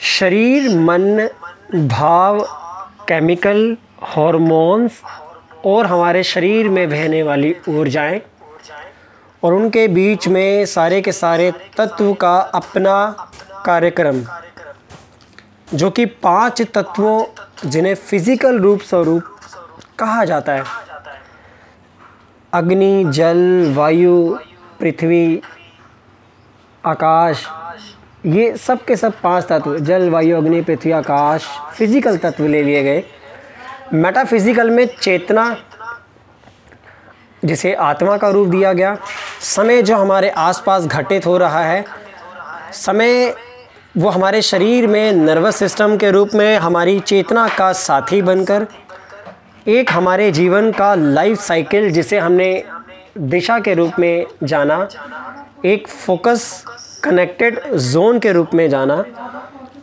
शरीर, मन, भाव केमिकल हॉर्मोन्स और हमारे शरीर में बहने वाली ऊर्जाएँ और उनके बीच में सारे के सारे तत्व का अपना कार्यक्रम, जो कि पाँच तत्वों जिन्हें फ़िज़िकल रूप स्वरूप कहा जाता है। अग्नि, जल, वायु, पृथ्वी, आकाश ये सब के सब पाँच तत्व, जल, वायु, अग्नि, पृथ्वी, आकाश फ़िज़िकल तत्व ले लिए गए। मेटाफिजिकल में चेतना, जिसे आत्मा का रूप दिया गया, समय जो हमारे आसपास घटित हो रहा है, समय वो हमारे शरीर में नर्वस सिस्टम के रूप में हमारी चेतना का साथी बनकर, एक हमारे जीवन का लाइफ साइकिल जिसे हमने दिशा के रूप में जाना, एक फोकस कनेक्टेड जोन के रूप में जाना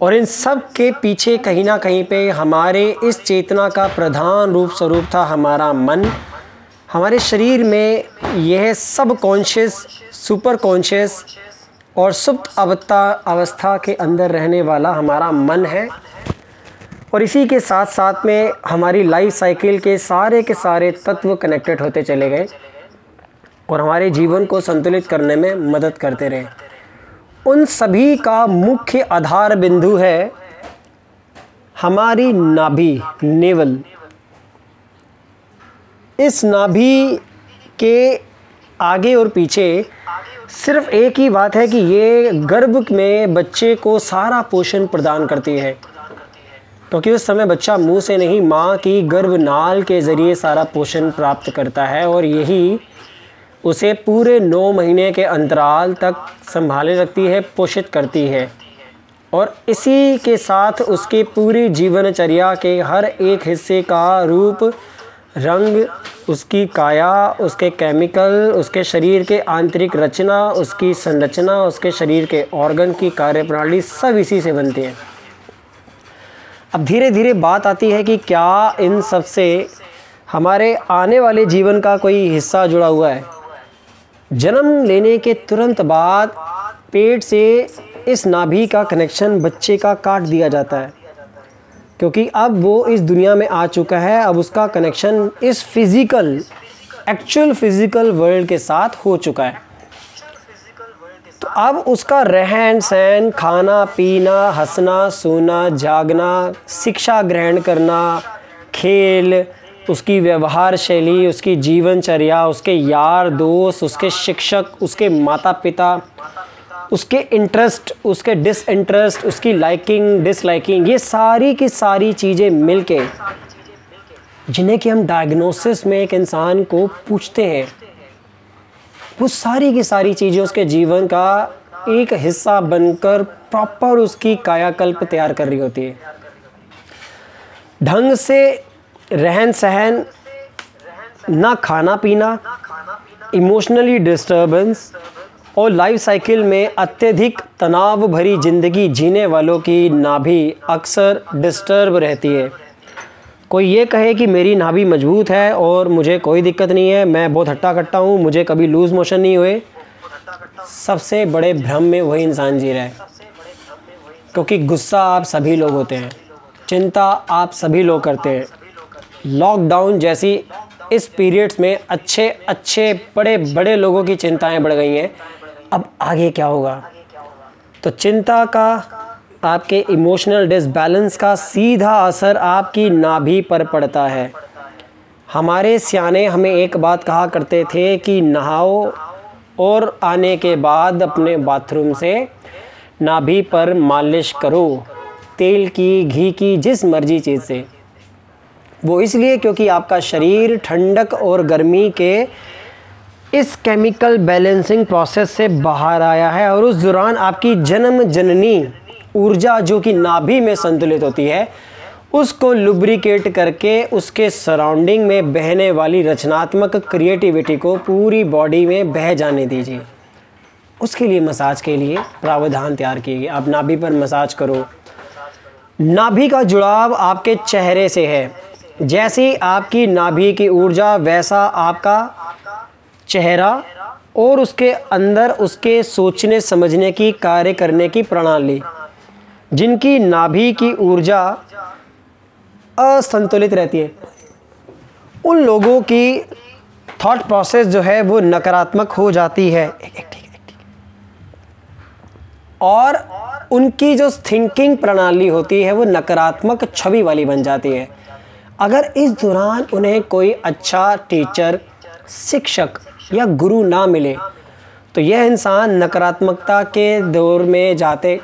और इन सब के पीछे कहीं ना कहीं पे हमारे इस चेतना का प्रधान रूप स्वरूप था हमारा मन। हमारे शरीर में यह सब कॉन्शियस सुपर कॉन्शियस और सुप्त अवस्था अवस्था के अंदर रहने वाला हमारा मन है। और इसी के साथ साथ में हमारी लाइफ साइकिल के सारे के सारे तत्व कनेक्टेड होते चले गए और हमारे जीवन को संतुलित करने में मदद करते रहे। उन सभी का मुख्य आधार बिंदु है हमारी नाभि, नेवल। इस नाभि के आगे और पीछे सिर्फ़ एक ही बात है कि ये गर्भ में बच्चे को सारा पोषण प्रदान करती है, क्योंकि उस समय बच्चा मुँह से नहीं, माँ की गर्भनाल के ज़रिए सारा पोषण प्राप्त करता है और यही उसे पूरे नौ महीने के अंतराल तक संभाले रखती है, पोषित करती है। और इसी के साथ उसके पूरी जीवनचर्या के हर एक हिस्से का रूप, रंग, उसकी काया, उसके केमिकल, उसके शरीर के आंतरिक रचना, उसकी संरचना, उसके शरीर के ऑर्गन की कार्यप्रणाली सब इसी से बनती है। अब धीरे धीरे बात आती है कि क्या इन सबसे हमारे आने वाले जीवन का कोई हिस्सा जुड़ा हुआ है। जन्म लेने के तुरंत बाद पेट से इस नाभि का कनेक्शन बच्चे का काट दिया जाता है। क्योंकि अब वो इस दुनिया में आ चुका है, अब उसका कनेक्शन इस फ़िज़िकल एक्चुअल फ़िज़िकल वर्ल्ड के साथ हो चुका है। तो अब उसका रहन सहन, खाना, पीना, हंसना, सोना, जागना, शिक्षा ग्रहण करना, खेल उसकी व्यवहार शैली, उसकी जीवनचर्या, उसके यार दोस्त, उसके शिक्षक, उसके माता पिता उसके इंटरेस्ट उसके डिस इंटरेस्ट उसकी लाइकिंग डिसलाइकिंग ये सारी की सारी चीज़ें मिलके, जिन्हें कि हम डायग्नोसिस में एक इंसान को पूछते हैं, वो सारी की सारी चीज़ें उसके जीवन का एक हिस्सा बनकर प्रॉपर उसकी कायाकल्प तैयार कर रही होती है। ढंग से रहन सहन, ना खाना पीना इमोशनली डिस्टर्बेंस और लाइफ साइकिल में अत्यधिक तनाव भरी ज़िंदगी जीने वालों की नाभि अक्सर डिस्टर्ब रहती है। कोई ये कहे कि मेरी नाभि मज़बूत है और मुझे कोई दिक्कत नहीं है, मैं बहुत हट्टा कट्टा हूँ, मुझे कभी लूज़ मोशन नहीं हुए। सबसे बड़े भ्रम में वही इंसान जी रहा है, क्योंकि गुस्सा आप सभी लोग होते हैं, चिंता आप सभी लोग करते हैं। लॉकडाउन जैसी इस पीरियड्स में अच्छे अच्छे, बड़े बड़े लोगों की चिंताएँ बढ़ गई हैं। अब आगे क्या होगा? तो चिंता का, आपके इमोशनल डिसबैलेंस का सीधा असर आपकी नाभि पर पड़ता है। हमारे सियाने हमें एक बात कहा करते थे कि नहाओ और आने के बाद अपने बाथरूम से नाभि पर मालिश करो। तेल की, घी की, जिस मर्ज़ी चीज़ से। वो इसलिए क्योंकि आपका शरीर ठंडक और गर्मी के इस केमिकल बैलेंसिंग प्रोसेस से बाहर आया है और उस दौरान आपकी जन्म जननी ऊर्जा जो कि नाभि में संतुलित होती है, उसको लुब्रिकेट करके उसके सराउंडिंग में बहने वाली रचनात्मक क्रिएटिविटी को पूरी बॉडी में बह जाने दीजिए। उसके लिए मसाज के लिए प्रावधान तैयार कीजिए। आप नाभि पर मसाज करो। नाभि का जुड़ाव आपके चेहरे से है। जैसी आपकी नाभि की ऊर्जा, वैसा आपका चेहरा और उसके अंदर उसके सोचने, समझने की, कार्य करने की प्रणाली। जिनकी नाभि की ऊर्जा असंतुलित रहती है। उन लोगों की थॉट प्रोसेस जो है वो नकारात्मक हो जाती है। और उनकी जो थिंकिंग प्रणाली होती है वो नकारात्मक छवि वाली बन जाती है। अगर इस दौरान उन्हें कोई अच्छा टीचर, शिक्षक या गुरु ना मिले तो यह इंसान नकारात्मकता के दौर में जाते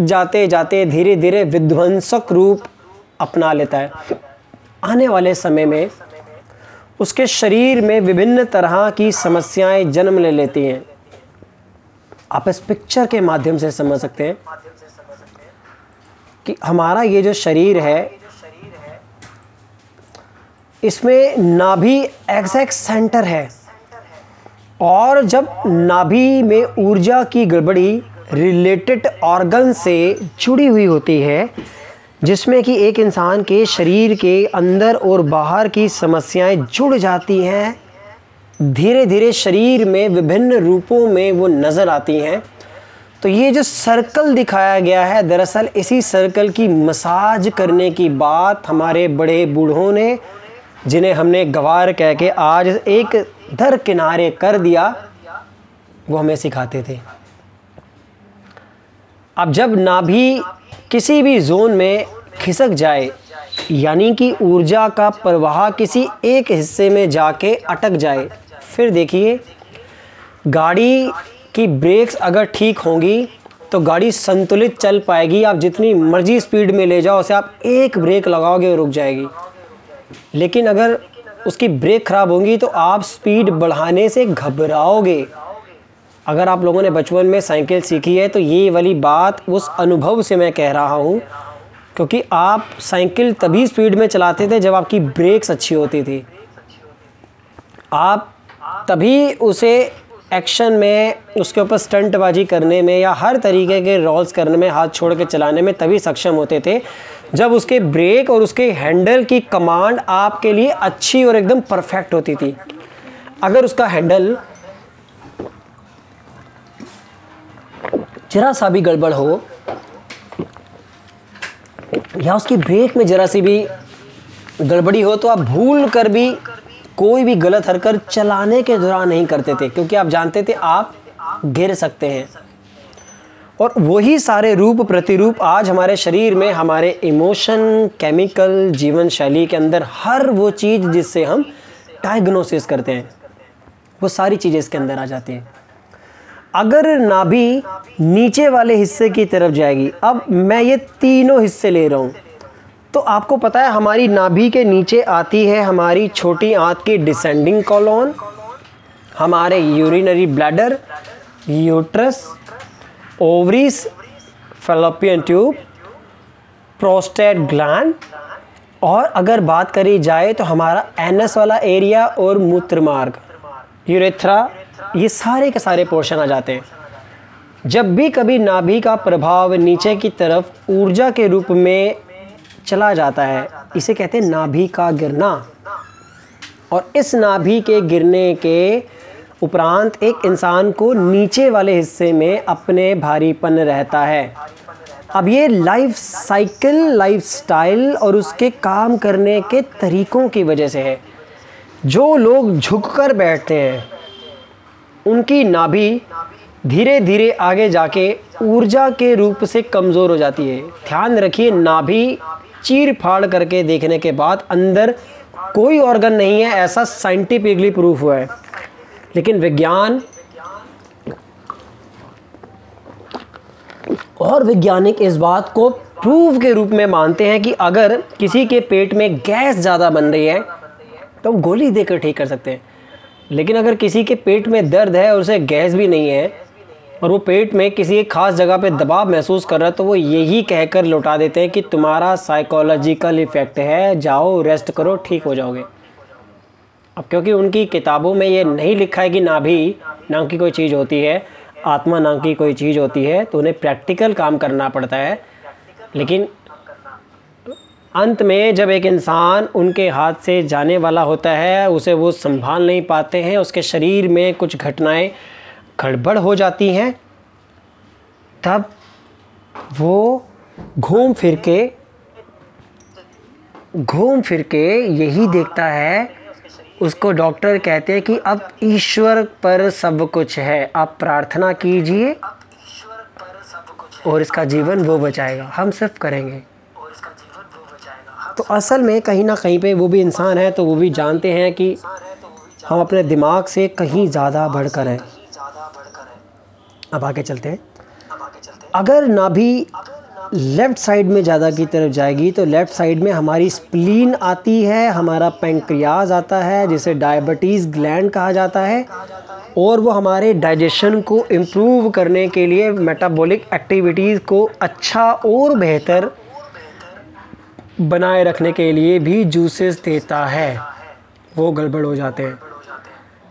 जाते जाते धीरे धीरे विध्वंसक रूप अपना लेता है। आने वाले समय में उसके शरीर में विभिन्न तरह की समस्याएँ जन्म ले लेती हैं। आप इस पिक्चर के माध्यम से समझ सकते हैं कि हमारा ये जो शरीर है इसमें नाभि एग्जैक्ट सेंटर है। और जब नाभि में ऊर्जा की गड़बड़ी रिलेटेड ऑर्गन से जुड़ी हुई होती है, जिसमें कि एक इंसान के शरीर के अंदर और बाहर की समस्याएँ जुड़ जाती हैं धीरे धीरे शरीर में विभिन्न रूपों में वो नज़र आती हैं। तो ये जो सर्कल दिखाया गया है, दरअसल इसी सर्कल की मसाज करने की बात हमारे बड़े बूढ़ों ने जिन्हें हमने गवार कह के आज एक दर किनारे कर दिया, वो हमें सिखाते थे। अब जब नाभि किसी भी जोन में खिसक जाए, यानी कि ऊर्जा का प्रवाह किसी एक हिस्से में जाके अटक जाए, फिर देखिए, गाड़ी की ब्रेक्स अगर ठीक होंगी तो गाड़ी संतुलित चल पाएगी। आप जितनी मर्ज़ी स्पीड में ले जाओ, उसे आप एक ब्रेक लगाओगे और रुक जाएगी। लेकिन अगर उसकी ब्रेक ख़राब होंगी तो आप स्पीड बढ़ाने से घबराओगे। अगर आप लोगों ने बचपन में साइकिल सीखी है तो ये वाली बात उस अनुभव से मैं कह रहा हूँ, क्योंकि आप साइकिल तभी स्पीड में चलाते थे जब आपकी ब्रेक्स अच्छी होती थी। आप तभी उसे एक्शन में, उसके ऊपर स्टंटबाजी करने में या हर तरीके के रोल्स करने में, हाथ छोड़ के चलाने में तभी सक्षम होते थे जब उसके ब्रेक और उसके हैंडल की कमांड आपके लिए अच्छी और एकदम परफेक्ट होती थी। अगर उसका हैंडल जरा सा भी गड़बड़ हो, या उसकी ब्रेक में ज़रा सी भी गड़बड़ी हो तो आप भूल कर भी कोई भी गलत हरकत चलाने के दौरान नहीं करते थे, क्योंकि आप जानते थे आप गिर सकते हैं। और वही सारे रूप प्रतिरूप आज हमारे शरीर में, हमारे इमोशन केमिकल जीवन शैली के अंदर हर वो चीज़ जिससे हम डायग्नोसिस करते हैं, वो सारी चीज़ें इसके अंदर आ जाती हैं। अगर नाभि नीचे वाले हिस्से की तरफ़ जाएगी, अब मैं ये तीनों हिस्से ले रहा हूँ तो आपको पता है हमारी नाभि के नीचे आती है हमारी छोटी आंत की डिसेंडिंग कॉलोन हमारे urinary bladder uterus ovaries fallopian tube prostate gland और अगर बात करी जाए तो हमारा एनस वाला एरिया और मूत्र मार्ग यूरेथ्रा ये सारे के सारे पोर्शन आ जाते हैं। जब भी कभी नाभि का प्रभाव नीचे की तरफ़ ऊर्जा के रूप में चला जाता है, इसे कहते हैं नाभि का गिरना। और इस नाभि के गिरने के उपरांत एक इंसान को नीचे वाले हिस्से में अपने भारीपन रहता है। अब ये लाइफ साइकिल लाइफ स्टाइल और उसके काम करने के तरीक़ों की वजह से है। जो लोग झुककर बैठते हैं, उनकी नाभि धीरे धीरे आगे जाके ऊर्जा के रूप से कमज़ोर हो जाती है। ध्यान रखिए, नाभि चीर फाड़ करके देखने के बाद अंदर कोई ऑर्गन नहीं है, ऐसा साइंटिफिकली प्रूफ हुआ है। लेकिन विज्ञान और वैज्ञानिक इस बात को प्रूफ के रूप में मानते हैं कि अगर किसी के पेट में गैस ज़्यादा बन रही है तो हम गोली देकर ठीक कर सकते हैं। लेकिन अगर किसी के पेट में दर्द है और उसे गैस भी नहीं है, और वो पेट में किसी एक ख़ास जगह पे दबाव महसूस कर रहा है तो वो यही कहकर लौटा देते हैं कि तुम्हारा साइकोलॉजिकल इफ़ेक्ट है, जाओ रेस्ट करो, ठीक हो जाओगे। अब क्योंकि उनकी किताबों में ये नहीं लिखा है कि नाभि नाम की कोई चीज़ होती है, आत्मा नाम की कोई चीज़ होती है तो उन्हें प्रैक्टिकल काम करना पड़ता है। लेकिन अंत में जब एक इंसान उनके हाथ से जाने वाला होता है, उसे वो संभाल नहीं पाते हैं, उसके शरीर में कुछ घटनाएँ गड़बड़ हो जाती हैं, तब वो घूम फिर के, घूम फिर के यही देखता है उसको डॉक्टर कहते हैं कि अब ईश्वर पर सब कुछ है। आप प्रार्थना कीजिए और इसका जीवन वो बचाएगा। हम सिर्फ़ करेंगे। तो असल में कहीं ना कहीं पे वो भी इंसान है तो वो भी जानते हैं कि हम अपने दिमाग से कहीं ज़्यादा बढ़कर हैं। अब आगे चलते हैं। अगर नाभि लेफ़्ट साइड में ज़्यादा की तरफ़ जाएगी तो लेफ़्ट साइड में हमारी स्प्लीन आती है, हमारा पेंक्रियाज आता है, जिसे डायबिटीज़ ग्लैंड कहा जाता है, और वो हमारे डाइजेशन को इम्प्रूव करने के लिए मेटाबॉलिक एक्टिविटीज़ को अच्छा और बेहतर बनाए रखने के लिए भी जूसेस देता है। वो गड़बड़ हो जाते हैं।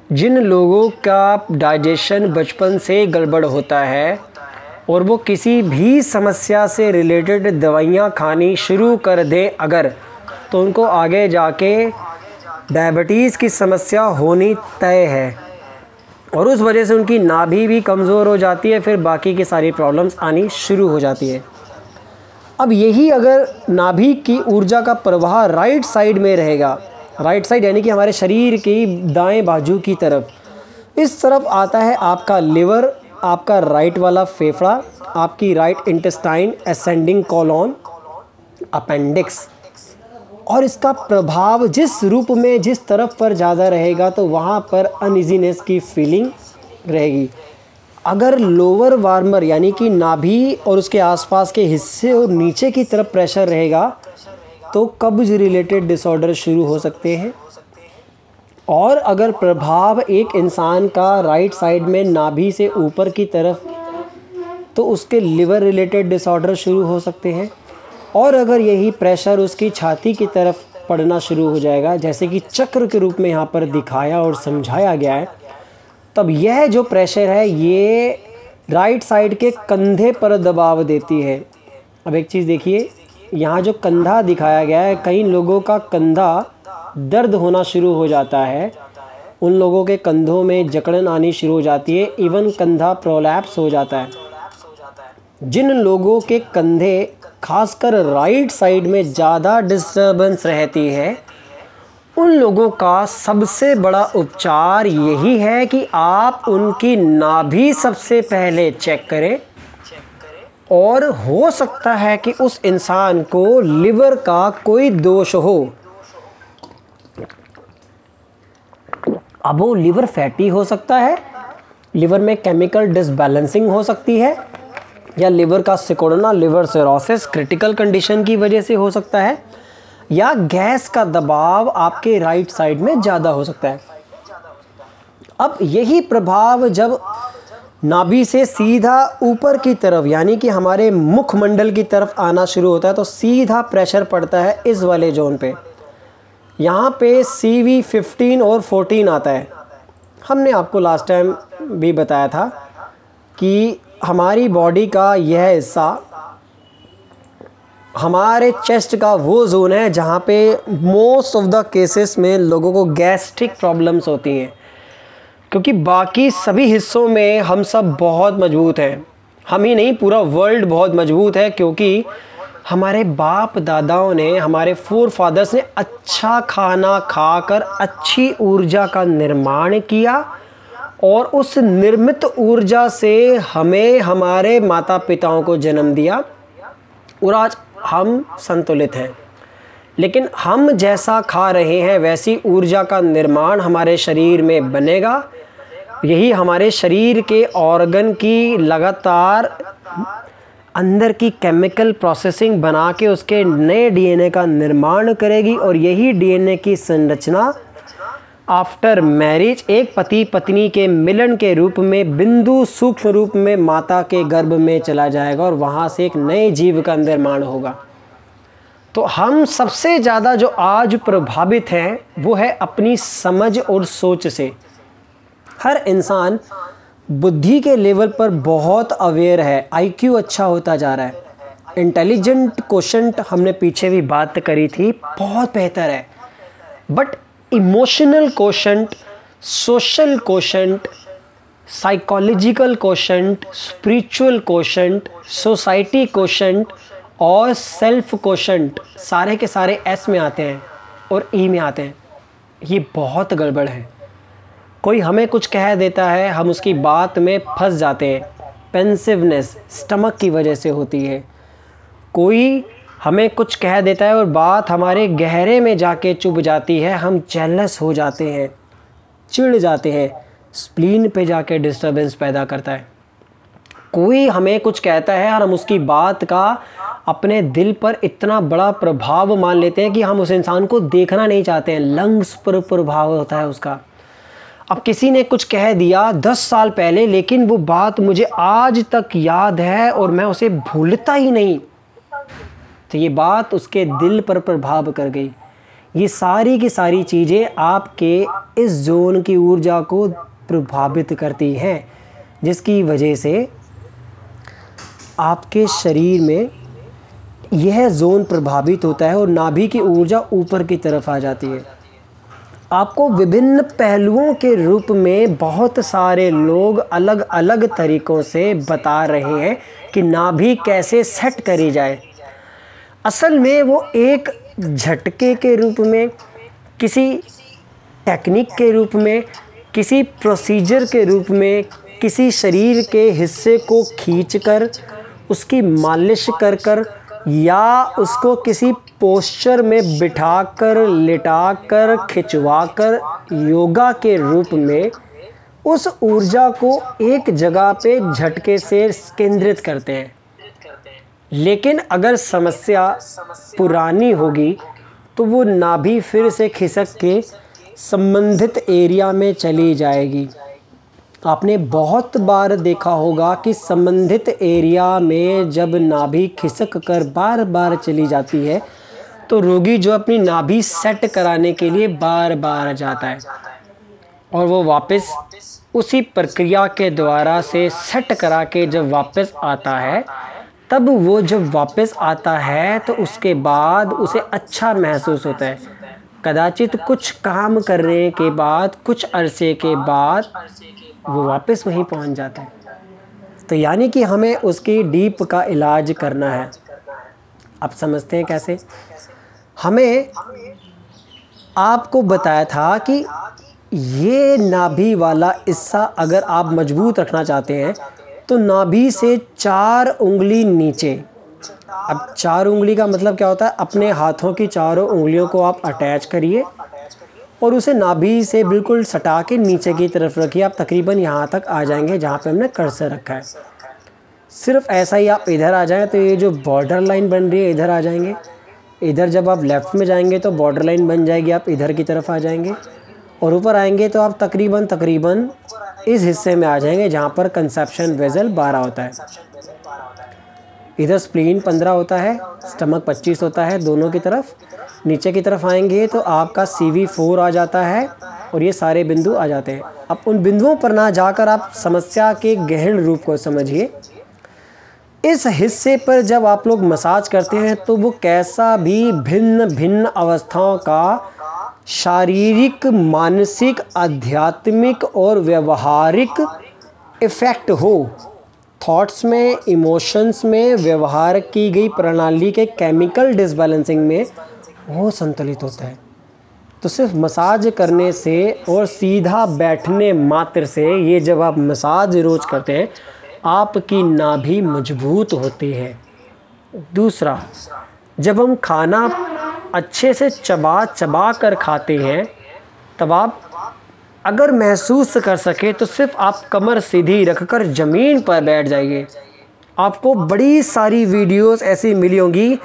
जिन लोगों का डाइजेशन बचपन से गड़बड़ होता है और वो किसी भी समस्या से रिलेटेड दवाइयाँ खानी शुरू कर दें अगर तो उनको आगे जाके डायबिटीज़ की समस्या होनी तय है। और उस वजह से उनकी नाभि भी कमज़ोर हो जाती है, फिर बाकी की सारी प्रॉब्लम्स आनी शुरू हो जाती है। अब यही अगर नाभि की ऊर्जा का प्रवाह राइट साइड में रहेगा राइट साइड यानी कि हमारे शरीर की दाएँ बाजू की तरफ़, इस तरफ़ आता है आपका लिवर आपका राइट वाला फेफड़ा, आपकी right intestine ascending colon appendix और इसका प्रभाव जिस रूप में जिस तरफ़ पर ज़्यादा रहेगा तो वहाँ पर अनइजीनेस की फीलिंग रहेगी। अगर लोअर वार्मर यानी कि नाभि और उसके आसपास के हिस्से और नीचे की तरफ़ प्रेशर रहेगा तो कब्ज रिलेटेड डिसऑर्डर शुरू हो सकते हैं। और अगर प्रभाव एक इंसान का राइट साइड में नाभि से ऊपर की तरफ़ तो उसके लिवर रिलेटेड डिसऑर्डर शुरू हो सकते हैं। और अगर यही प्रेशर उसकी छाती की तरफ़ पड़ना शुरू हो जाएगा, जैसे कि चक्र के रूप में यहाँ पर दिखाया और समझाया गया है, तब यह जो प्रेशर है, ये राइट साइड के कंधे पर दबाव देती है। अब एक चीज़ देखिए, यहाँ जो कंधा दिखाया गया है, कई लोगों का कंधा दर्द होना शुरू हो जाता है। उन लोगों के कंधों में जकड़न आनी शुरू हो जाती है। इवन कंधा प्रोलैप्स हो जाता है। जिन लोगों के कंधे, खासकर राइट साइड में ज़्यादा डिस्टर्बेंस रहती है, उन लोगों का सबसे बड़ा उपचार यही है कि आप उनकी नाभि सबसे पहले चेक करें। और हो सकता है कि उस इंसान को लिवर का कोई दोष हो। अब वो लिवर फैटी हो सकता है लिवर में केमिकल डिसबैलेंसिंग हो सकती है, या लिवर का सिकोड़ना लिवर सिरोसिस क्रिटिकल कंडीशन की वजह से हो सकता है, या गैस का दबाव आपके राइट साइड में ज़्यादा हो सकता है। अब यही प्रभाव जब नाभि से सीधा ऊपर की तरफ़, यानी कि हमारे मुखमंडल की तरफ़ आना शुरू होता है तो सीधा प्रेशर पड़ता है इस वाले जोन पे। यहाँ पे सी वी फिफ्टीन और फोर्टीन आता है। हमने आपको लास्ट टाइम भी बताया था कि हमारी बॉडी का यह हिस्सा, हमारे चेस्ट का वो जोन है जहाँ पे मोस्ट ऑफ़ द केसेस में लोगों को गैस्ट्रिक प्रॉब्लम्स होती हैं। क्योंकि बाकी सभी हिस्सों में हम सब बहुत मज़बूत हैं। हम ही नहीं, पूरा वर्ल्ड बहुत मज़बूत है क्योंकि हमारे बाप दादाओं ने, हमारे फोर फादर्स ने अच्छा खाना खाकर अच्छी ऊर्जा का निर्माण किया और उस निर्मित ऊर्जा से हमें हमारे माता पिताओं को जन्म दिया और आज हम संतुलित हैं। लेकिन हम जैसा खा रहे हैं, वैसी ऊर्जा का निर्माण हमारे शरीर में बनेगा। यही हमारे शरीर के ऑर्गन की लगातार अंदर की केमिकल प्रोसेसिंग बना के उसके नए डीएनए का निर्माण करेगी और यही डीएनए की संरचना आफ्टर मैरिज एक पति पत्नी के मिलन के रूप में, बिंदु सूक्ष्म रूप में माता के गर्भ में चला जाएगा और वहाँ से एक नए जीव का निर्माण होगा। तो हम सबसे ज़्यादा जो आज प्रभावित हैं, वो है अपनी समझ और सोच से। हर इंसान बुद्धि के लेवल पर बहुत अवेयर है आईक्यू अच्छा होता जा रहा है। इंटेलिजेंट क्वेश्चन हमने पीछे भी बात करी थी, बहुत बेहतर है। But emotional question social question psychological question spiritual question society question और सेल्फ कोशंट सारे के सारे एस में आते हैं और ई में आते हैं। ये बहुत गड़बड़ है। कोई हमें कुछ कह देता है, हम उसकी बात में फंस जाते हैं। पेंसिवनेस स्टमक की वजह से होती है। कोई हमें कुछ कह देता है और बात हमारे गहरे में जाके चुभ जाती है, हम जेलस हो जाते हैं, चिढ़ जाते हैं स्प्लीन पे जाके डिस्टरबेंस पैदा करता है। कोई हमें कुछ कहता है और हम उसकी बात का अपने दिल पर इतना बड़ा प्रभाव मान लेते हैं कि हम उस इंसान को देखना नहीं चाहते हैं। लंग्स पर प्रभाव होता है उसका। अब किसी ने कुछ कह दिया दस साल पहले, लेकिन वो बात मुझे आज तक याद है और मैं उसे भूलता ही नहीं। तो ये बात उसके दिल पर प्रभाव कर गई। ये सारी की सारी चीज़ें आपके इस जोन की ऊर्जा को प्रभावित करती हैं, जिसकी वजह से आपके शरीर में यह जोन प्रभावित होता है और नाभि की ऊर्जा ऊपर की तरफ़ आ जाती है। आपको विभिन्न पहलुओं के रूप में बहुत सारे लोग अलग अलग तरीक़ों से बता रहे हैं कि नाभि कैसे सेट करी जाए। असल में वो एक झटके के रूप में, किसी टेक्निक के रूप में, किसी प्रोसीजर के रूप में, किसी शरीर के हिस्से को खींचकर, उसकी मालिश कर कर या उसको किसी पोस्चर में बिठाकर, लिटाकर, खिंचवाकर योगा के रूप में उस ऊर्जा को एक जगह पे झटके से केंद्रित करते हैं। लेकिन अगर समस्या पुरानी होगी तो वो नाभि फिर से खिसक के संबंधित एरिया में चली जाएगी। आपने बहुत बार देखा होगा कि संबंधित एरिया में जब नाभि खिसक कर बार बार चली जाती है तो रोगी जो अपनी नाभि सेट कराने के लिए बार बार जाता है और वो वापस उसी प्रक्रिया के द्वारा से सेट करा के जब वापस आता है, तब वो जब वापस आता है तो उसके बाद उसे अच्छा महसूस होता है। कदाचित कुछ काम करने के बाद, कुछ अरसे के बाद वो वापस वहीं पहुँच जाते है। तो यानी कि हमें उसकी डीप का इलाज करना है। आप समझते हैं कैसे? हमें आपको बताया था कि ये नाभि वाला हिस्सा अगर आप मज़बूत रखना चाहते हैं तो नाभि से चार उंगली नीचे। अब चार उंगली का मतलब क्या होता है? अपने हाथों की चारों उंगलियों को आप अटैच करिए। और उसे नाभि से बिल्कुल सटा के नीचे की तरफ़ रखिए। आप तकरीबन यहाँ तक आ जाएँगे जहाँ पे हमने कर्सर रखा है। सिर्फ़ ऐसा ही आप इधर आ जाएँ तो ये जो बॉर्डर लाइन बन रही है, इधर आ जाएँगे। इधर जब आप लेफ़्ट में जाएँगे तो बॉर्डर लाइन बन जाएगी, आप इधर की तरफ़ आ जाएँगे। और ऊपर आएँगे तो आप तकरीबन तकरीबन इस हिस्से में आ जाएँगे जहाँ पर कंसेप्शन वेजल बारह होता है। इधर स्प्लीन पंद्रह होता है स्टमक पच्चीस होता है, दोनों की तरफ़। नीचे की तरफ़ आएँगे तो आपका सी वी फोर आ जाता है और ये सारे बिंदु आ जाते हैं। अब उन बिंदुओं पर ना जाकर आप समस्या के गहन रूप को समझिए। इस हिस्से पर जब आप लोग मसाज करते हैं तो वो कैसा भी भिन्न भिन्न अवस्थाओं का शारीरिक, मानसिक, आध्यात्मिक और व्यवहारिक इफ़ेक्ट हो। थॉट्स में इमोशंस में व्यवहार की गई प्रणाली के केमिकल डिसबैलेंसिंग में वो संतुलित होता है। तो सिर्फ़ मसाज करने से और सीधा बैठने मात्र से ये जब आप मसाज रोज़ करते हैं, आपकी नाभि मज़बूत होती है। दूसरा, जब हम खाना अच्छे से चबा चबा कर खाते हैं, तब आप अगर महसूस कर सके तो सिर्फ़ आप कमर सीधी रखकर ज़मीन पर बैठ जाइए। आपको बड़ी सारी वीडियोस ऐसी मिली होंगी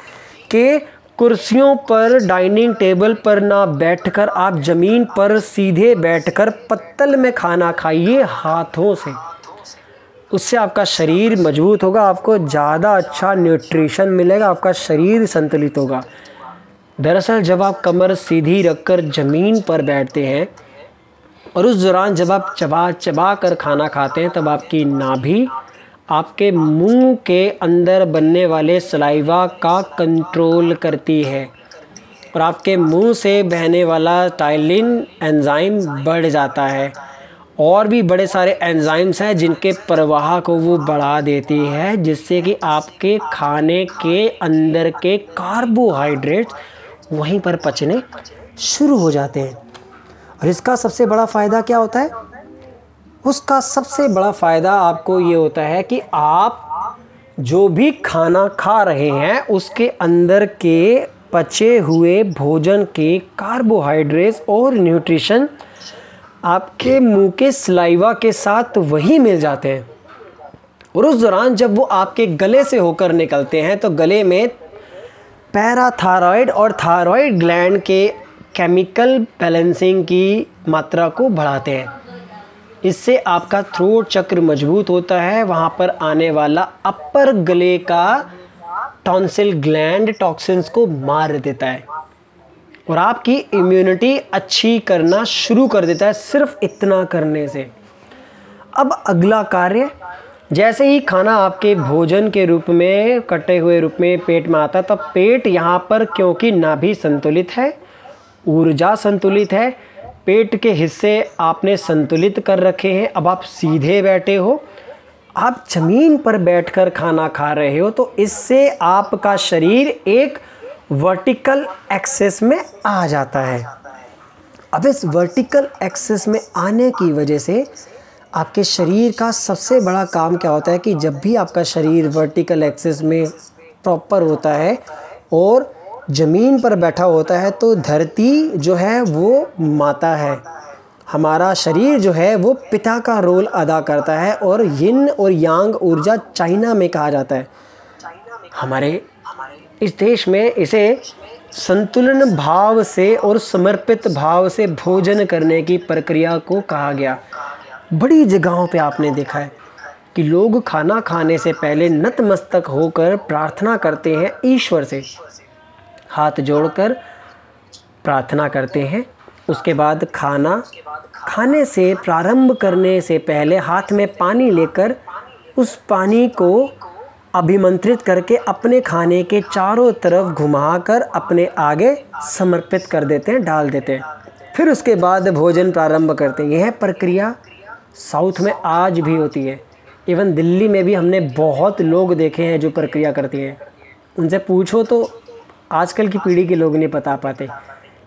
कि कुर्सियों पर, डाइनिंग टेबल पर ना बैठकर, आप ज़मीन पर सीधे बैठकर पत्तल में खाना खाइए हाथों से। उससे आपका शरीर मज़बूत होगा, आपको ज़्यादा अच्छा न्यूट्रिशन मिलेगा, आपका शरीर संतुलित होगा। दरअसल जब आप कमर सीधी रखकर ज़मीन पर बैठते हैं और उस दौरान जब आप चबा चबा कर खाना खाते हैं, तब आपकी नाभि आपके मुँह के अंदर बनने वाले सलाइवा का कंट्रोल करती है और आपके मुँह से बहने वाला टाइलिन एंजाइम बढ़ जाता है। और भी बड़े सारे एंजाइम्स हैं जिनके प्रवाह को वो बढ़ा देती है, जिससे कि आपके खाने के अंदर के कार्बोहाइड्रेट्स वहीं पर पचने शुरू हो जाते हैं। और इसका सबसे बड़ा फ़ायदा क्या होता है? उसका सबसे बड़ा फ़ायदा आपको ये होता है कि आप जो भी खाना खा रहे हैं, उसके अंदर के पचे हुए भोजन के कार्बोहाइड्रेट्स और न्यूट्रिशन आपके मुँह के सलाइवा के साथ वही मिल जाते हैं। और उस दौरान जब वो आपके गले से होकर निकलते हैं तो गले में पैराथायरॉयड और थायराइड ग्लैंड के केमिकल बैलेंसिंग की मात्रा को बढ़ाते हैं। इससे आपका थ्रोट चक्र मज़बूत होता है। वहाँ पर आने वाला अपर गले का टॉन्सिल ग्लैंड टॉक्सिन्स को मार देता है और आपकी इम्यूनिटी अच्छी करना शुरू कर देता है सिर्फ़ इतना करने से। अब अगला कार्य, जैसे ही खाना आपके भोजन के रूप में, कटे हुए रूप में पेट में आता है, तब पेट यहाँ पर क्योंकि नाभि संतुलित है, ऊर्जा संतुलित है पेट के हिस्से आपने संतुलित कर रखे हैं। अब आप सीधे बैठे हो। आप ज़मीन पर बैठकर खाना खा रहे हो तो इससे आपका शरीर एक वर्टिकल एक्सेस में आ जाता है। अब इस वर्टिकल एक्सेस में आने की वजह से आपके शरीर का सबसे बड़ा काम क्या होता है कि जब भी आपका शरीर वर्टिकल एक्सेस में प्रॉपर होता है और ज़मीन पर बैठा होता है तो धरती जो है वो माता है। हमारा शरीर जो है वो पिता का रोल अदा करता है और यिन और यांग ऊर्जा चाइना में कहा जाता है। हमारे इस देश में इसे संतुलन भाव से और समर्पित भाव से भोजन करने की प्रक्रिया को कहा गया। बड़ी जगहों पे आपने देखा है कि लोग खाना खाने से पहले नतमस्तक होकर प्रार्थना करते हैं ईश्वर से। हाथ जोड़कर प्रार्थना करते हैं। उसके बाद खाना। खाने से प्रारंभ करने से पहले हाथ में पानी लेकर उस पानी को अभिमंत्रित करके अपने खाने के चारों तरफ़ घुमाकर अपने आगे समर्पित कर देते हैं, डाल देते हैं। फिर उसके बाद भोजन प्रारंभ करते हैं। यह प्रक्रिया साउथ में आज भी होती है। इवन दिल्ली में भी हमने बहुत लोग देखे हैं जो प्रक्रिया करती हैं। उनसे पूछो तो आजकल की पीढ़ी के लोग नहीं बता पाते।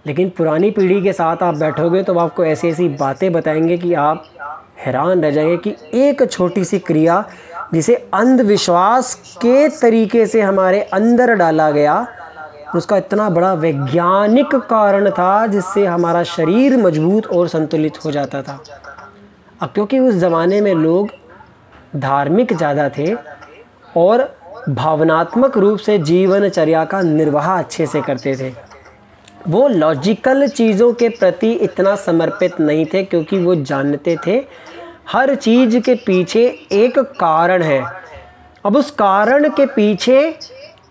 लेकिन पुरानी पीढ़ी के साथ आप बैठोगे तो आपको ऐसी ऐसी बातें बताएँगे कि आप हैरान रह जाएँगे कि एक छोटी सी क्रिया जिसे अंधविश्वास के तरीके से हमारे अंदर डाला गया, उसका इतना बड़ा वैज्ञानिक कारण था जिससे हमारा शरीर मज़बूत और संतुलित हो जाता था। अब क्योंकि उस ज़माने में लोग धार्मिक ज़्यादा थे और भावनात्मक रूप से जीवनचर्या का निर्वाह अच्छे से करते थे। वो लॉजिकल चीज़ों के प्रति इतना समर्पित नहीं थे क्योंकि वो जानते थे, हर चीज़ के पीछे एक कारण है। अब उस कारण के पीछे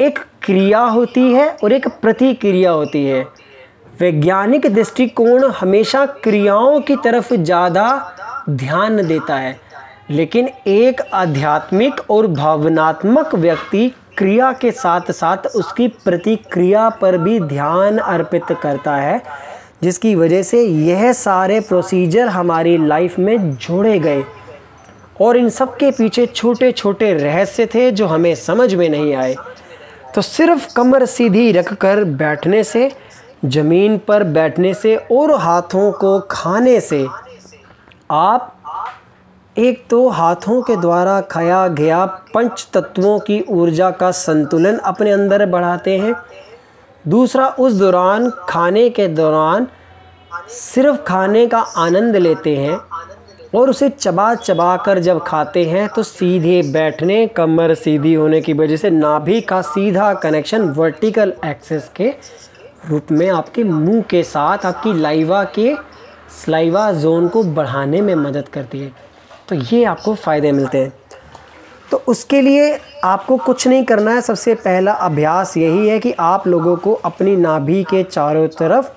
एक क्रिया होती है और एक प्रतिक्रिया होती है। वैज्ञानिक दृष्टिकोण हमेशा क्रियाओं की तरफ़ ज़्यादा ध्यान देता है। लेकिन एक आध्यात्मिक और भावनात्मक व्यक्ति क्रिया के साथ साथ उसकी प्रतिक्रिया पर भी ध्यान अर्पित करता है, जिसकी वजह से यह सारे प्रोसीजर हमारी लाइफ में जोड़े गए। और इन सब के पीछे छोटे छोटे रहस्य थे जो हमें समझ में नहीं आए। तो सिर्फ़ कमर सीधी रख कर बैठने से, ज़मीन पर बैठने से और हाथों को खाने से आप एक तो हाथों के द्वारा खाया गया पंच तत्वों की ऊर्जा का संतुलन अपने अंदर बढ़ाते हैं। दूसरा, उस दौरान, खाने के दौरान सिर्फ़ खाने का आनंद लेते हैं और उसे चबा चबा कर जब खाते हैं तो सीधे बैठने, कमर सीधी होने की वजह से नाभि का सीधा कनेक्शन वर्टिकल एक्सेस के रूप में आपके मुँह के साथ, आपकी लाइवा के, स्लाइवा जोन को बढ़ाने में मदद करती है। तो ये आपको फ़ायदे मिलते हैं। तो उसके लिए आपको कुछ नहीं करना है। सबसे पहला अभ्यास यही है कि आप लोगों को अपनी नाभि के चारों तरफ़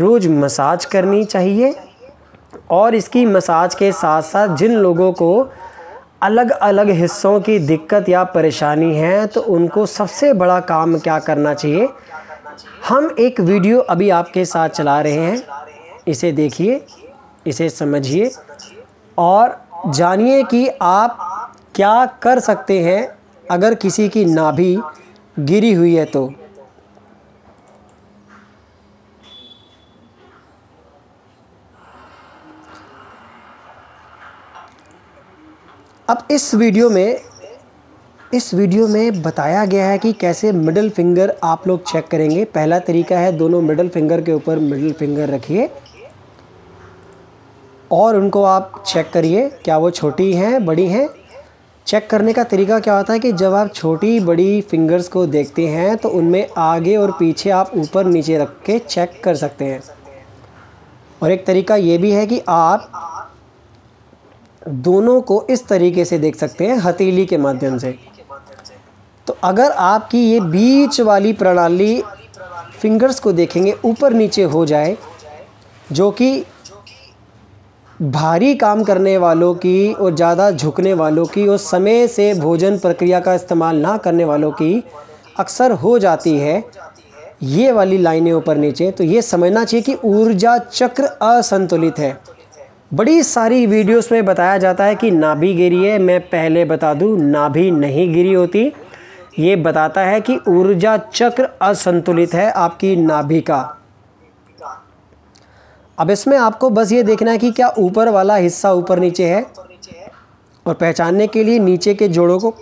रोज़ मसाज करनी चाहिए और इसकी मसाज के साथ साथ जिन लोगों को अलग अलग हिस्सों की दिक्कत या परेशानी है तो उनको सबसे बड़ा काम क्या करना चाहिए? हम एक वीडियो अभी आपके साथ चला रहे हैं। इसे देखिए, इसे समझिए और जानिए कि आप क्या कर सकते हैं अगर किसी की नाभि गिरी हुई है तो। अब इस वीडियो में, इस वीडियो में बताया गया है कि कैसे मिडिल फिंगर आप लोग चेक करेंगे। पहला तरीका है दोनों मिडिल फिंगर के ऊपर मिडिल फिंगर रखिए। और उनको आप चेक करिए, क्या वो छोटी हैं, बड़ी हैं। चेक करने का तरीका क्या होता है कि जब आप छोटी, बड़ी फिंगर्स को देखते हैं तो उनमें आगे और पीछे आप ऊपर, नीचे रख के चेक कर सकते हैं। और एक तरीका ये भी है कि आप दोनों को इस तरीके से देख सकते हैं, हथेली के माध्यम से। तो अगर आपकी ये बीच वाली प्रणाली फिंगर्स को देखेंगे, ऊपर नीचे हो जाए, जो कि भारी काम करने वालों की और ज़्यादा झुकने वालों की और समय से भोजन प्रक्रिया का इस्तेमाल ना करने वालों की अक्सर हो जाती है। ये वाली लाइनें ऊपर नीचे तो ये समझना चाहिए कि ऊर्जा चक्र असंतुलित है। बड़ी सारी वीडियोस में बताया जाता है कि नाभि गिरी है, मैं पहले बता दूँ नाभि नहीं गिरी होती। ये बताता है कि ऊर्जा चक्र असंतुलित है आपकी नाभि का। अब इसमें आपको बस ये देखना है कि क्या ऊपर वाला हिस्सा ऊपर नीचे है और पहचानने के लिए नीचे के जोड़ों को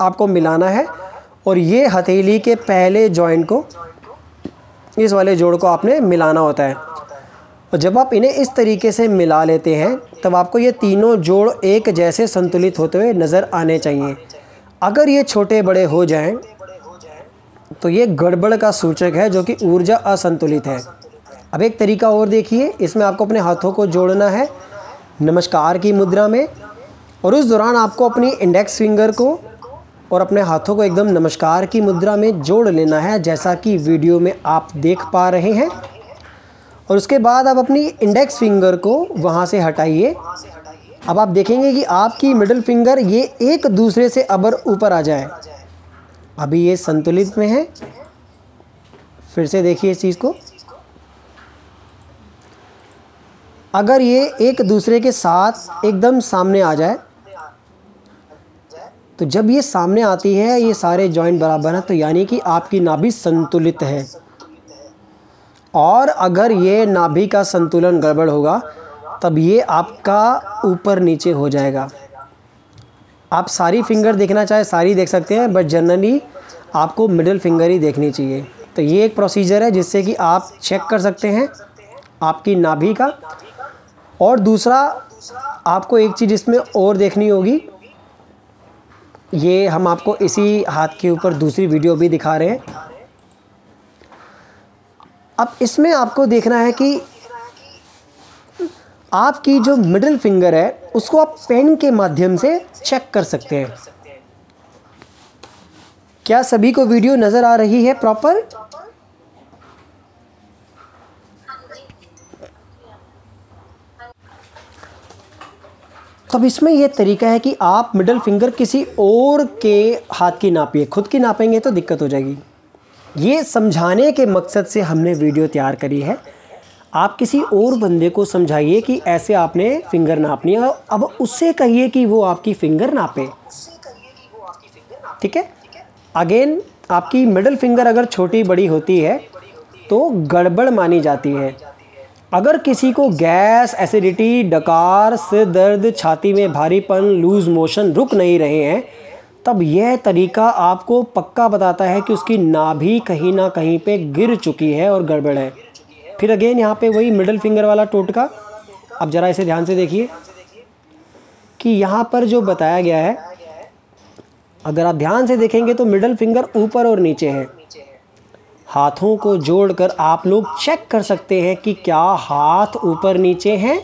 आपको मिलाना है और ये हथेली के पहले जॉइंट को, इस वाले जोड़ को आपने मिलाना होता है। और जब आप इन्हें इस तरीके से मिला लेते हैं, तब आपको ये तीनों जोड़ एक जैसे संतुलित होते हुए नज़र आने चाहिए। अगर ये छोटे बड़े हो जाएँ तो ये गड़बड़ का सूचक है जो कि ऊर्जा असंतुलित है। अब एक तरीका और देखिए, इसमें आपको अपने हाथों को जोड़ना है, नमस्कार की मुद्रा में, और उस दौरान आपको अपनी इंडेक्स फिंगर को और अपने हाथों को एकदम नमस्कार की मुद्रा में जोड़ लेना है, जैसा कि वीडियो में आप देख पा रहे हैं। और उसके बाद आप अपनी इंडेक्स फिंगर को वहाँ से हटाइए। अब आप देखेंगे कि आपकी मिडिल फिंगर ये एक दूसरे से अबर ऊपर आ जाए। अभी ये संतुलित में है। फिर से देखिए इस चीज़ को। अगर ये एक दूसरे के साथ एकदम सामने आ जाए तो जब ये सामने आती है, ये सारे जॉइंट बराबर हैं तो यानी कि आपकी नाभि संतुलित है। और अगर ये नाभि का संतुलन गड़बड़ होगा, तब ये आपका ऊपर नीचे हो जाएगा। आप सारी फिंगर देखना चाहे, सारी देख सकते हैं बट जनरली आपको मिडिल फिंगर ही देखनी चाहिए। तो ये एक प्रोसीजर है जिससे कि आप चेक कर सकते हैं आपकी नाभि का। और दूसरा आपको एक चीज़ इसमें और देखनी होगी। ये हम आपको इसी हाथ के ऊपर दूसरी वीडियो भी दिखा रहे हैं। अब इसमें आपको देखना है कि आपकी जो मिडिल फिंगर है, उसको आप पेन के माध्यम से चेक कर सकते हैं। क्या सभी को वीडियो नज़र आ रही है प्रॉपर तो अब इसमें यह तरीका है कि आप मिडल फिंगर किसी और के हाथ की नापिए, खुद की नापेंगे तो दिक्कत हो जाएगी। ये समझाने के मकसद से हमने वीडियो तैयार करी है। आप किसी और बंदे को समझाइए कि ऐसे आपने फिंगर नापनी है अब उससे कहिए कि वो आपकी फिंगर नापे। ठीक है? अगेन आपकी मिडल फिंगर अगर छोटी बड़ी होती है तो गड़बड़ मानी जाती है। अगर किसी को गैस, एसिडिटी, डकार, सिर दर्द, छाती में भारीपन, लूज मोशन रुक नहीं रहे हैं, तब यह तरीका आपको पक्का बताता है कि उसकी नाभि कहीं ना कहीं पे गिर चुकी है और गड़बड़ है। फिर अगेन यहाँ पे वही मिडल फिंगर वाला टोटका। अब ज़रा इसे ध्यान से देखिए कि यहाँ पर जो बताया गया है, अगर आप ध्यान से देखेंगे तो मिडल फिंगर ऊपर और नीचे है। हाथों को जोड़कर आप लोग चेक कर सकते हैं कि क्या हाथ ऊपर नीचे हैं।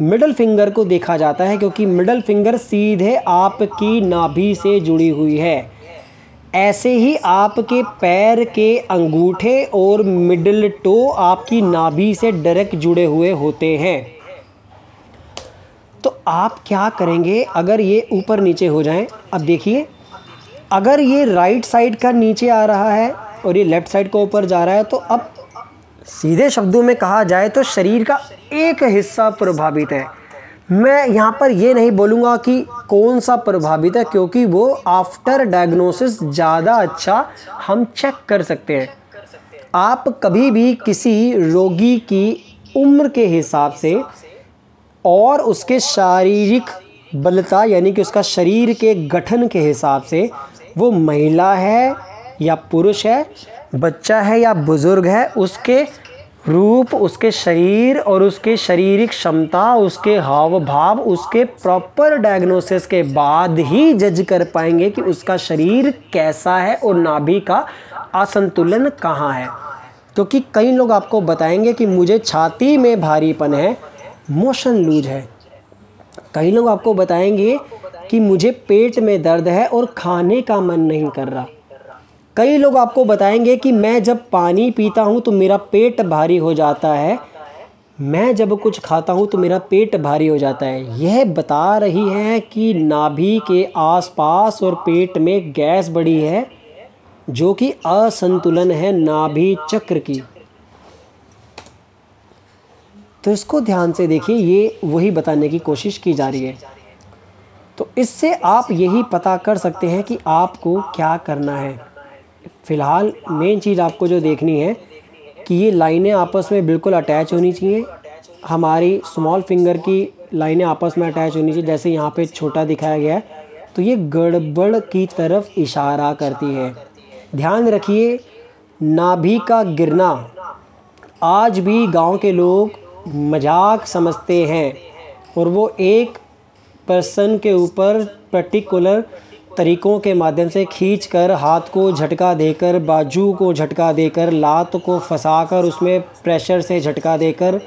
मिडल फिंगर को देखा जाता है क्योंकि मिडल फिंगर सीधे आपकी नाभि से जुड़ी हुई है। ऐसे ही आपके पैर के अंगूठे और मिडल टो आपकी नाभि से डायरेक्ट जुड़े हुए होते हैं। तो आप क्या करेंगे अगर ये ऊपर नीचे हो जाएँ? अब देखिए, अगर ये राइट साइड का नीचे आ रहा है और ये लेफ़्ट साइड को ऊपर जा रहा है तो अब सीधे शब्दों में कहा जाए तो शरीर का एक हिस्सा प्रभावित है। मैं यहाँ पर ये नहीं बोलूँगा कि कौन सा प्रभावित है, क्योंकि वो आफ्टर डायग्नोसिस ज़्यादा अच्छा हम चेक कर सकते हैं। आप कभी भी किसी रोगी की उम्र के हिसाब से और उसके शारीरिक बलता, यानी कि उसका शरीर के गठन के हिसाब से, वो महिला है या पुरुष है, बच्चा है या बुज़ुर्ग है, उसके रूप, उसके शरीर और उसके शारीरिक क्षमता, उसके हाव भाव उसके प्रॉपर डायग्नोसिस के बाद ही जज कर पाएँगे कि उसका शरीर कैसा है और नाभि का असंतुलन कहाँ है। क्योंकि तो कई लोग आपको बताएँगे कि मुझे छाती में भारीपन है मोशन लूज है। कई लोग आपको बताएँगे कि मुझे पेट में दर्द है और खाने का मन नहीं कर रहा। कई लोग आपको बताएँगे कि मैं जब पानी पीता हूँ तो मेरा पेट भारी हो जाता है। मैं जब कुछ खाता हूँ तो मेरा पेट भारी हो जाता है। यह बता रही है कि नाभि के आसपास और पेट में गैस बढ़ी है, जो कि असंतुलन है नाभि चक्र की। तो इसको ध्यान से देखिए, ये वही बताने की कोशिश की जा रही है। तो इससे आप यही पता कर सकते हैं कि आपको क्या करना है। फ़िलहाल मेन चीज़ आपको जो देखनी है कि ये लाइनें आपस में बिल्कुल अटैच होनी चाहिए। हमारी स्मॉल फिंगर की लाइनें आपस में अटैच होनी चाहिए, जैसे यहाँ पे छोटा दिखाया गया है। तो ये गड़बड़ की तरफ़ इशारा करती है। ध्यान रखिए, नाभि का गिरना। आज भी गाँव के लोग मज़ाक समझते हैं और वो एक पर्सन के ऊपर पर्टिकुलर तरीक़ों के माध्यम से खींच कर हाथ को झटका देकर, बाजू को झटका देकर, लात को फंसा कर उसमें प्रेशर से झटका देकर,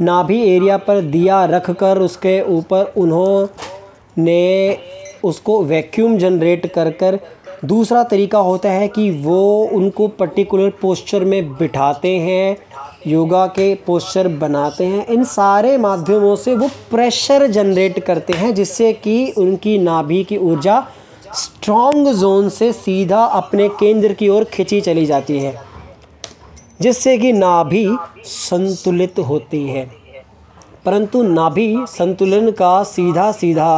नाभि एरिया पर दिया रख कर उसके ऊपर उन्होंने उसको वैक्यूम जनरेट कर कर, दूसरा तरीका होता है कि वो उनको पर्टिकुलर पोस्चर में बिठाते हैं, योगा के पोस्चर बनाते हैं। इन सारे माध्यमों से वो प्रेशर जनरेट करते हैं, जिससे कि उनकी नाभि की ऊर्जा स्ट्रॉन्ग जोन से सीधा अपने केंद्र की ओर खिंची चली जाती है, जिससे कि नाभि संतुलित होती है। परंतु नाभि संतुलन का सीधा सीधा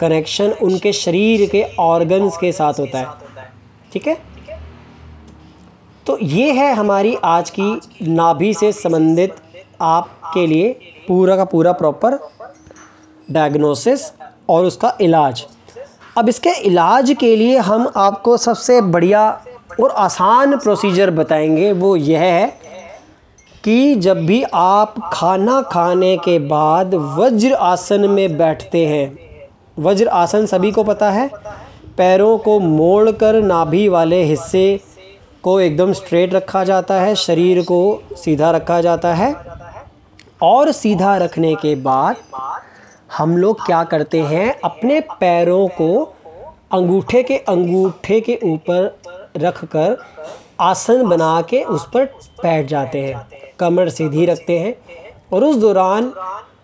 कनेक्शन उनके शरीर के ऑर्गन्स के साथ होता है। ठीक है? तो ये है हमारी आज की नाभि से संबंधित आपके लिए पूरा का पूरा प्रॉपर डायग्नोसिस और उसका इलाज। अब इसके इलाज के लिए हम आपको सबसे बढ़िया और आसान प्रोसीजर बताएँगे। वो यह है कि जब भी आप खाना खाने के बाद वज्र आसन में बैठते हैं, वज्र आसन सभी को पता है, पैरों को मोड़कर नाभि वाले हिस्से को एकदम स्ट्रेट रखा जाता है, शरीर को सीधा रखा जाता है और सीधा रखने के बाद हम लोग क्या करते हैं, अपने पैरों को अंगूठे के अंगूठे के ऊपर रख कर आसन बना के उस पर बैठ जाते हैं, कमर सीधी रखते हैं। और उस दौरान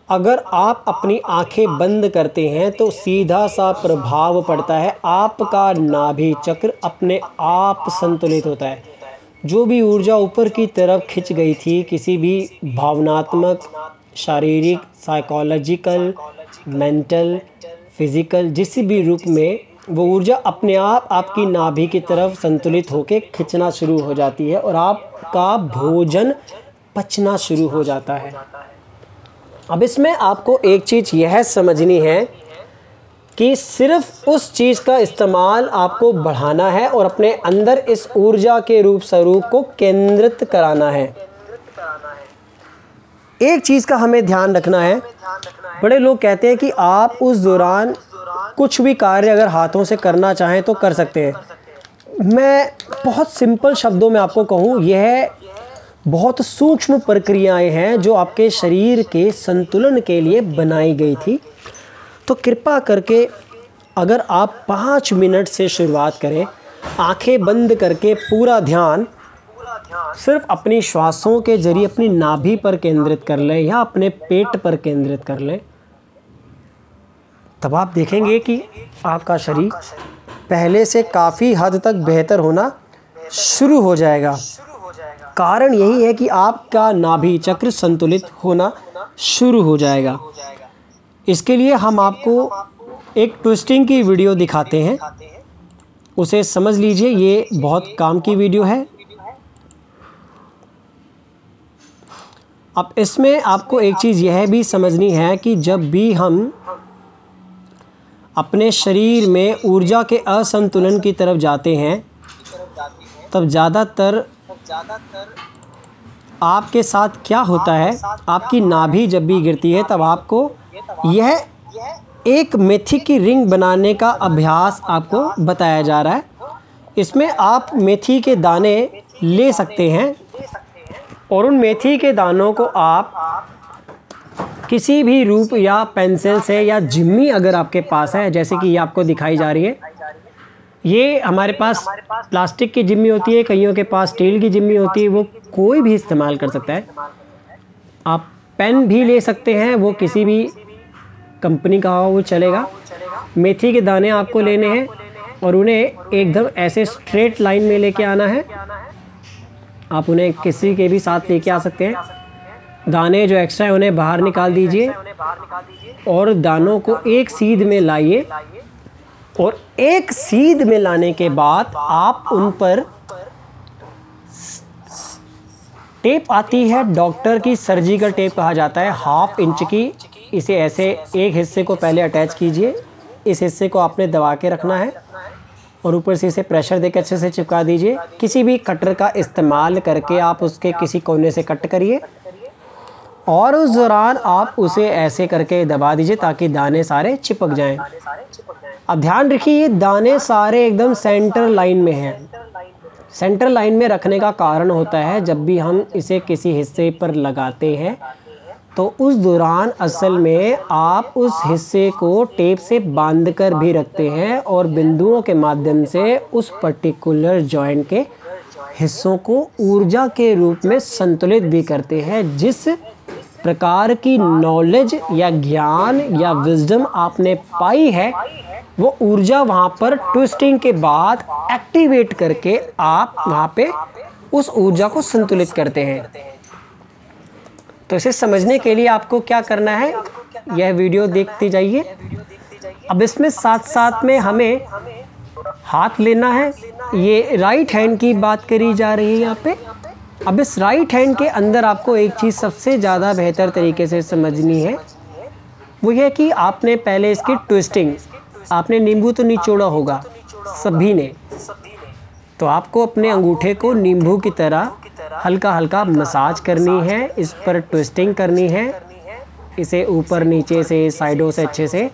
अगर आप अपनी आँखें बंद करते हैं तो सीधा सा प्रभाव पड़ता है। आपका नाभि चक्र अपने आप संतुलित होता है। जो भी ऊर्जा ऊपर की तरफ़ खिंच गई थी, किसी भी भावनात्मक, शारीरिक साइकोलॉजिकल मेंटल फ़िज़िकल जिस भी रूप में वो ऊर्जा अपने आप, आपकी नाभि की तरफ़ संतुलित होकर खिंचना शुरू हो जाती है और आपका भोजन पचना शुरू हो जाता है। अब इसमें आपको एक चीज़ यह समझनी है कि सिर्फ़ उस चीज़ का इस्तेमाल आपको बढ़ाना है और अपने अंदर इस ऊर्जा के रूप स्वरूप को केंद्रित कराना है। एक चीज़ का हमें ध्यान रखना है। बड़े लोग कहते हैं कि आप उस दौरान कुछ भी कार्य अगर हाथों से करना चाहें तो कर सकते हैं। मैं बहुत सिंपल शब्दों में आपको कहूँ, यह बहुत सूक्ष्म प्रक्रियाएँ हैं जो आपके शरीर के संतुलन के लिए बनाई गई थी। तो कृपा करके अगर आप पाँच मिनट से शुरुआत करें, आँखें बंद करके पूरा ध्यान सिर्फ़ अपनी श्वासों के ज़रिए अपनी नाभि पर केंद्रित कर लें या अपने पेट पर केंद्रित कर लें। तब आप देखेंगे कि आपका शरीर पहले से काफ़ी हद तक बेहतर होना शुरू हो जाएगा। कारण यही है कि आपका नाभि चक्र संतुलित होना शुरू हो जाएगा। इसके लिए हम आपको एक ट्विस्टिंग की वीडियो दिखाते हैं। उसे समझ लीजिए, ये बहुत काम की वीडियो है। अब इसमें आपको एक चीज़ यह भी समझनी है कि जब भी हम अपने शरीर में ऊर्जा के असंतुलन की तरफ़ जाते हैं, तब ज़्यादातर आपके साथ क्या होता है? आपकी नाभि जब भी गिरती है, तब आपको यह एक मेथी की रिंग बनाने का अभ्यास आपको बताया जा रहा है। इसमें आप मेथी के दाने ले सकते हैं। और उन मेथी के दानों को आप किसी भी रूप या पेंसिल से या जिम्मी अगर आपके पास है, जैसे कि ये आपको दिखाई जा रही है। ये हमारे पास प्लास्टिक की जिम्मी होती है, कईयों के पास स्टील की जिम्मी होती है, वो कोई भी इस्तेमाल कर सकता है। आप पेन भी ले सकते हैं, वो किसी भी कंपनी का हो, वो चलेगा। मेथी के दाने आपको लेने हैं और उन्हें एकदम ऐसे स्ट्रेट लाइन में लेके आना है। आप उन्हें किसी के भी साथ लेके आ सकते हैं। दाने जो एक्स्ट्रा है, उन्हें बाहर निकाल दीजिए और दानों को एक सीध में लाइए और एक सीध में लाने के बाद आप उन पर टेप आती है। डॉक्टर की सर्जिकल टेप कहा जाता है। हाफ़ इंच की। इसे ऐसे एक हिस्से को पहले अटैच कीजिए। इस हिस्से को आपने दबा के रखना है। और ऊपर से इसे प्रेशर देकर अच्छे से चिपका दीजिए। किसी भी कटर का इस्तेमाल करके आप उसके किसी कोने से कट करिए। और उस दौरान आप उसे ऐसे करके दबा दीजिए ताकि दाने सारे चिपक जाएँ। अब ध्यान रखिए, ये दाने सारे एकदम सेंटर लाइन में हैं। सेंटर लाइन में रखने का कारण होता है जब भी हम इसे किसी हिस्से पर लगाते हैं तो उस दौरान असल में आप उस हिस्से को टेप से बाँध कर भी रखते हैं और बिंदुओं के माध्यम से उस पर्टिकुलर जॉइंट के हिस्सों को ऊर्जा के रूप में संतुलित भी करते हैं, जिस प्रकार की नॉलेज या ज्ञान या विजडम आपने पाई है, वो ऊर्जा वहाँ पर ट्विस्टिंग के बाद एक्टिवेट करके आप वहाँ पे उस ऊर्जा को संतुलित करते हैं। तो इसे समझने के लिए आपको क्या करना है? यह वीडियो देखते जाइए। अब इसमें साथ साथ में हमें हाथ लेना है। ये राइट हैंड की बात करी जा रही है यहाँ पे। अब इस राइट हैंड के अंदर आपको एक चीज़ सबसे ज़्यादा बेहतर तरीके से समझनी है। वो यह कि आपने पहले इसकी ट्विस्टिंग आपने नींबू तो निचोड़ा होगा, सभी ने। तो आपको अपने अंगूठे को नींबू की तरह हल्का हल्का मसाज करनी है, इस पर ट्विस्टिंग करनी है। इसे ऊपर नीचे से, साइडों से, अच्छे से,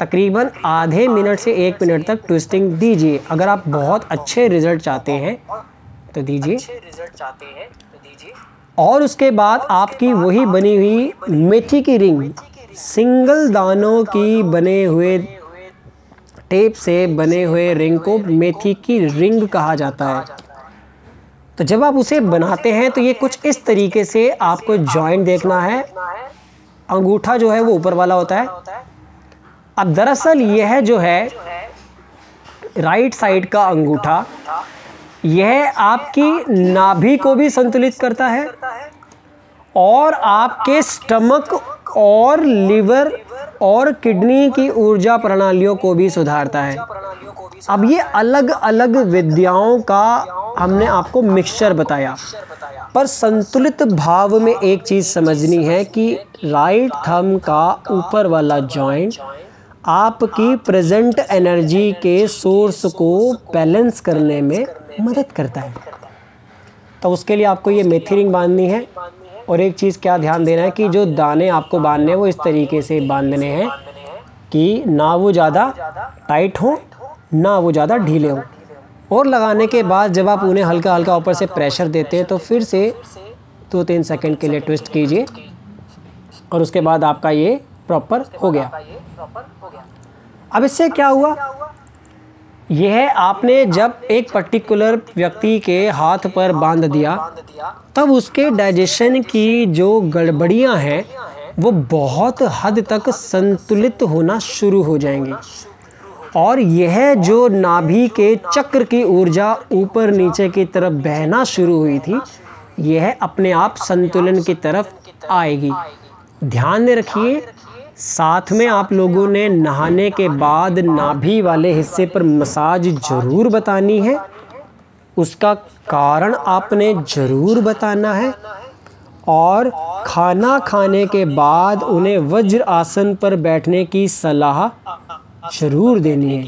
तकरीबन आधे मिनट से एक मिनट तक ट्विस्टिंग दीजिए। अगर आप बहुत अच्छे रिज़ल्ट चाहते हैं तो दीजिए। और उसके बाद आपकी वही बनी हुई मेथी की रिंग सिंगल दानों की बने हुए टेप से बने हुए रिंग को मेथी की रिंग कहा जाता है। तो जब आप उसे बनाते हैं तो ये कुछ इस तरीके से आपको जॉइंट देखना है। अंगूठा जो है, वो ऊपर वाला होता है। अब दरअसल यह जो है राइट साइड का अंगूठा, यह आपकी नाभि को भी संतुलित करता है और आपके स्टमक और लिवर और किडनी की ऊर्जा प्रणालियों को भी सुधारता है। अब ये अलग अलग विद्याओं का हमने आपको मिक्सचर बताया। पर संतुलित भाव में एक चीज़ समझनी है कि राइट थम का ऊपर वाला जॉइंट आपकी प्रेजेंट एनर्जी के सोर्स को बैलेंस करने में मदद करता है। तो उसके लिए आपको ये मेथी बांधनी है। और एक चीज़ क्या ध्यान देना है कि जो दाने आपको बांधने हैं, वो इस तरीके से बांधने हैं कि ना वो ज़्यादा टाइट हो, ना वो ज़्यादा ढीले हों। और लगाने के बाद जब आप उन्हें हल्का हल्का ऊपर से प्रेशर देते हैं तो फिर से दो तीन सेकंड के लिए ट्विस्ट कीजिए और उसके बाद आपका ये प्रॉपर हो गया। अब इससे क्या हुआ? यह आपने जब एक पर्टिकुलर व्यक्ति के हाथ पर बाँध दिया, तब उसके डाइजेशन की जो गड़बड़ियाँ हैं, वो बहुत हद तक संतुलित होना शुरू हो जाएँगी। और यह जो नाभि के चक्र की ऊर्जा ऊपर नीचे की तरफ़ बहना शुरू हुई थी, यह अपने आप संतुलन की तरफ़ आएगी। ध्यान रखिए साथ में आप लोगों ने नहाने के बाद नाभि वाले हिस्से पर मसाज ज़रूर बतानी है। उसका कारण आपने ज़रूर बताना है। और खाना खाने के बाद उन्हें वज्र आसन पर बैठने की सलाह ज़रूर देनी है,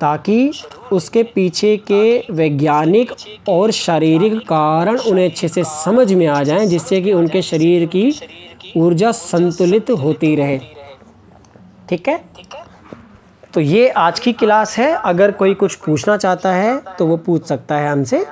ताकि उसके पीछे के वैज्ञानिक और शारीरिक कारण उन्हें अच्छे से समझ में आ जाएँ, जिससे कि उनके शरीर की ऊर्जा संतुलित होती रहे। ठीक है? तो ये आज की क्लास है। अगर कोई कुछ पूछना चाहता है तो वो पूछ सकता है हमसे।